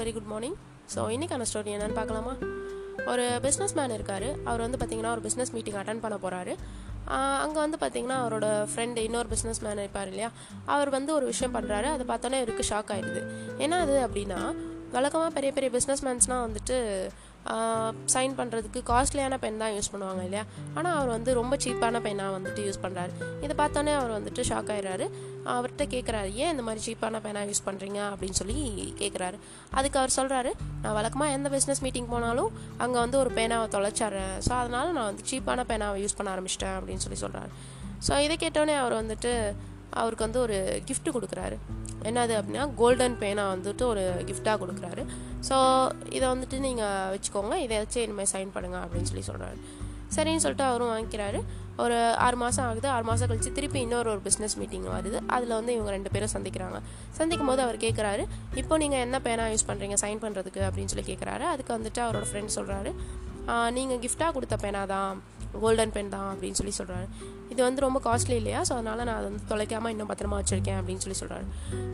Very good morning so இன்றைக்கான story என்னென்னு பார்க்கலாமா? ஒரு பிஸ்னஸ் மேன் இருக்கார். அவர் வந்து பார்த்திங்கன்னா ஒரு பிஸ்னஸ் மீட்டிங் அட்டன் பண்ண போகிறாரு அங்கே வந்து பார்த்திங்கன்னா அவரோட ஃப்ரெண்டு இன்னொரு பிஸ்னஸ் மேன் இருப்பார் இல்லையா? அவர் வந்து ஒரு விஷயம் பண்ணுறாரு அதை பார்த்தோன்னே இருக்கு ஷாக் ஆயிடுது. என்ன அது அப்படின்னா வழக்கமாக பெரிய பெரிய பிஸ்னஸ் மேன்ஸ்னால் வந்துட்டு சைன் பண்ணுறதுக்கு காஸ்ட்லியான பென் தான் யூஸ் பண்ணுவாங்க இல்லையா? ஆனால் அவர் வந்து ரொம்ப சீப்பான பெண்ணாக வந்துட்டு யூஸ் பண்ணுறாரு இதை பார்த்தோன்னே அவர் வந்துட்டு ஷாக் ஆயிடுறாரு. அவர்கிட்ட கேட்குறாரு ஏன் இந்த மாதிரி சீப்பான பெண்ணாக யூஸ் பண்ணுறீங்க அப்படின்னு சொல்லி கேட்குறாரு அதுக்கு அவர் சொல்கிறாரு நான் வழக்கமாக எந்த பிஸ்னஸ் மீட்டிங் போனாலும் அங்கே வந்து ஒரு பேனாவை தொலைச்சிட்றேன். ஸோ அதனால் நான் வந்து சீப்பான பேனாவை யூஸ் பண்ண ஆரம்பிச்சிட்டேன். அப்படின்னு சொல்லி சொல்கிறாரு ஸோ இதை கேட்டோடனே அவர் வந்துட்டு அவருக்கு வந்து ஒரு கிஃப்ட்டு கொடுக்குறாரு. என்னது அப்படின்னா கோல்டன் பேனா வந்துட்டு ஒரு கிஃப்டாக கொடுக்குறாரு. ஸோ இதை வந்துட்டு நீங்கள் வச்சுக்கோங்க. இதை வச்சு இனிமேல் சைன் பண்ணுங்கள் அப்படின்னு சொல்லி சொல்கிறாரு சரின்னு சொல்லிட்டு அவரும் வாங்கிக்கிறாரு. ஒரு ஆறு மாதம் ஆகுது. ஆறு மாதம் கழிச்சு திருப்பி இன்னொரு ஒரு பிஸ்னஸ் மீட்டிங் வருது. அதில் வந்து இவங்க ரெண்டு பேரும் சந்திக்கிறாங்க. சந்திக்கும் போது அவர் கேட்குறாரு இப்போ நீங்கள் என்ன பேனா யூஸ் பண்ணுறீங்க சைன் பண்ணுறதுக்கு அப்படின்னு சொல்லி கேட்குறாரு அதுக்கு வந்துட்டு அவரோட ஃப்ரெண்ட் சொல்கிறாரு நீங்கள் கிஃப்டாக கொடுத்த பேனா தான். கோல்டன் பென் தான் அப்படின்னு சொல்லி சொல்கிறாரு இது வந்து ரொம்ப காஸ்ட்லி இல்லையா? ஸோ அதனால் நான் அதை வந்து தொலைக்காமல் இன்னும் பத்திரமா வச்சுருக்கேன் அப்படின்னு சொல்லி சொல்கிறாரு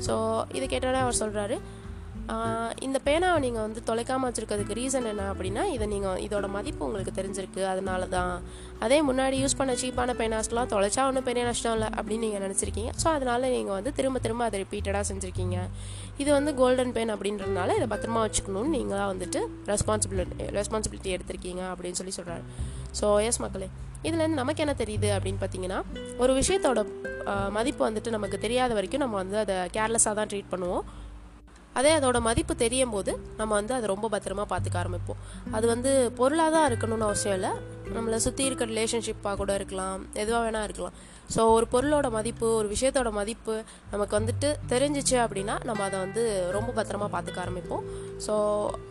ஸோ இதை கேட்டாலே அவர் சொல்கிறாரு இந்த பேனாவை நீங்கள் வந்து தொலைக்காமல் வச்சுருக்கிறதுக்கு ரீசன் என்ன அப்படின்னா இதை நீங்கள் இதோட மதிப்பு உங்களுக்கு தெரிஞ்சிருக்கு. அதனால தான் அதே முன்னாடி யூஸ் பண்ண சீப்பான பேனாஸ்லாம் தொலைச்சா ஒன்றும் பெரிய நஷ்டம் இல்லை அப்படின்னு நீங்கள் நினச்சிருக்கீங்க. ஸோ அதனால் நீங்கள் வந்து திரும்ப திரும்ப அதை ரிப்பீட்டடாக செஞ்சுருக்கீங்க. இது வந்து கோல்டன் பென் அப்படின்றதுனால இதை பத்திரமா வச்சுக்கணும்னு நீங்களாக வந்துட்டு ரெஸ்பான்சிபிலிட்டி ரெஸ்பான்சிபிலிட்டி எடுத்திருக்கீங்க அப்படின்னு சொல்லி சொல்கிறாரு ஸோ எஸ் மக்களே. இதுலேருந்து நமக்கு என்ன தெரியுது அப்படின்னு பார்த்தீங்கன்னா ஒரு விஷயத்தோட மதிப்பு வந்துட்டு நமக்கு தெரியாத வரைக்கும் நம்ம வந்து அதை கேர்லெஸ்ஸாக தான் ட்ரீட் பண்ணுவோம். அதே அதோட மதிப்பு தெரியும் போது நம்ம வந்து அதை ரொம்ப பத்திரமா பார்த்துக்க ஆரம்பிப்போம். அது வந்து பொருளாக தான் இருக்கணும்னு அவசியம் இல்லை. நம்மளை சுற்றி இருக்க ரிலேஷன்ஷிப்பாக கூட இருக்கலாம் எதுவாக வேணால் இருக்கலாம். ஸோ ஒரு பொருளோட மதிப்பு ஒரு விஷயத்தோட மதிப்பு நமக்கு வந்துட்டு தெரிஞ்சிச்சு அப்படின்னா நம்ம அதை வந்து ரொம்ப பத்திரமா பார்த்துக்க ஆரம்பிப்போம். ஸோ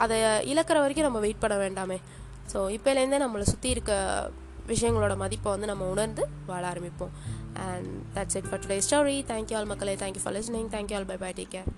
அதை இழக்கிற வரைக்கும் நம்ம வெயிட் பண்ண வேண்டாமே. ஸோ இப்போலேருந்தே நம்மளை சுற்றி இருக்க விஷயங்களோட மதிப்பை வந்து நம்ம உணர்ந்து வாழ ஆரம்பிப்போம். And that's it for today story thank you all மக்களே. Thank you for listening thank you all bye bye take care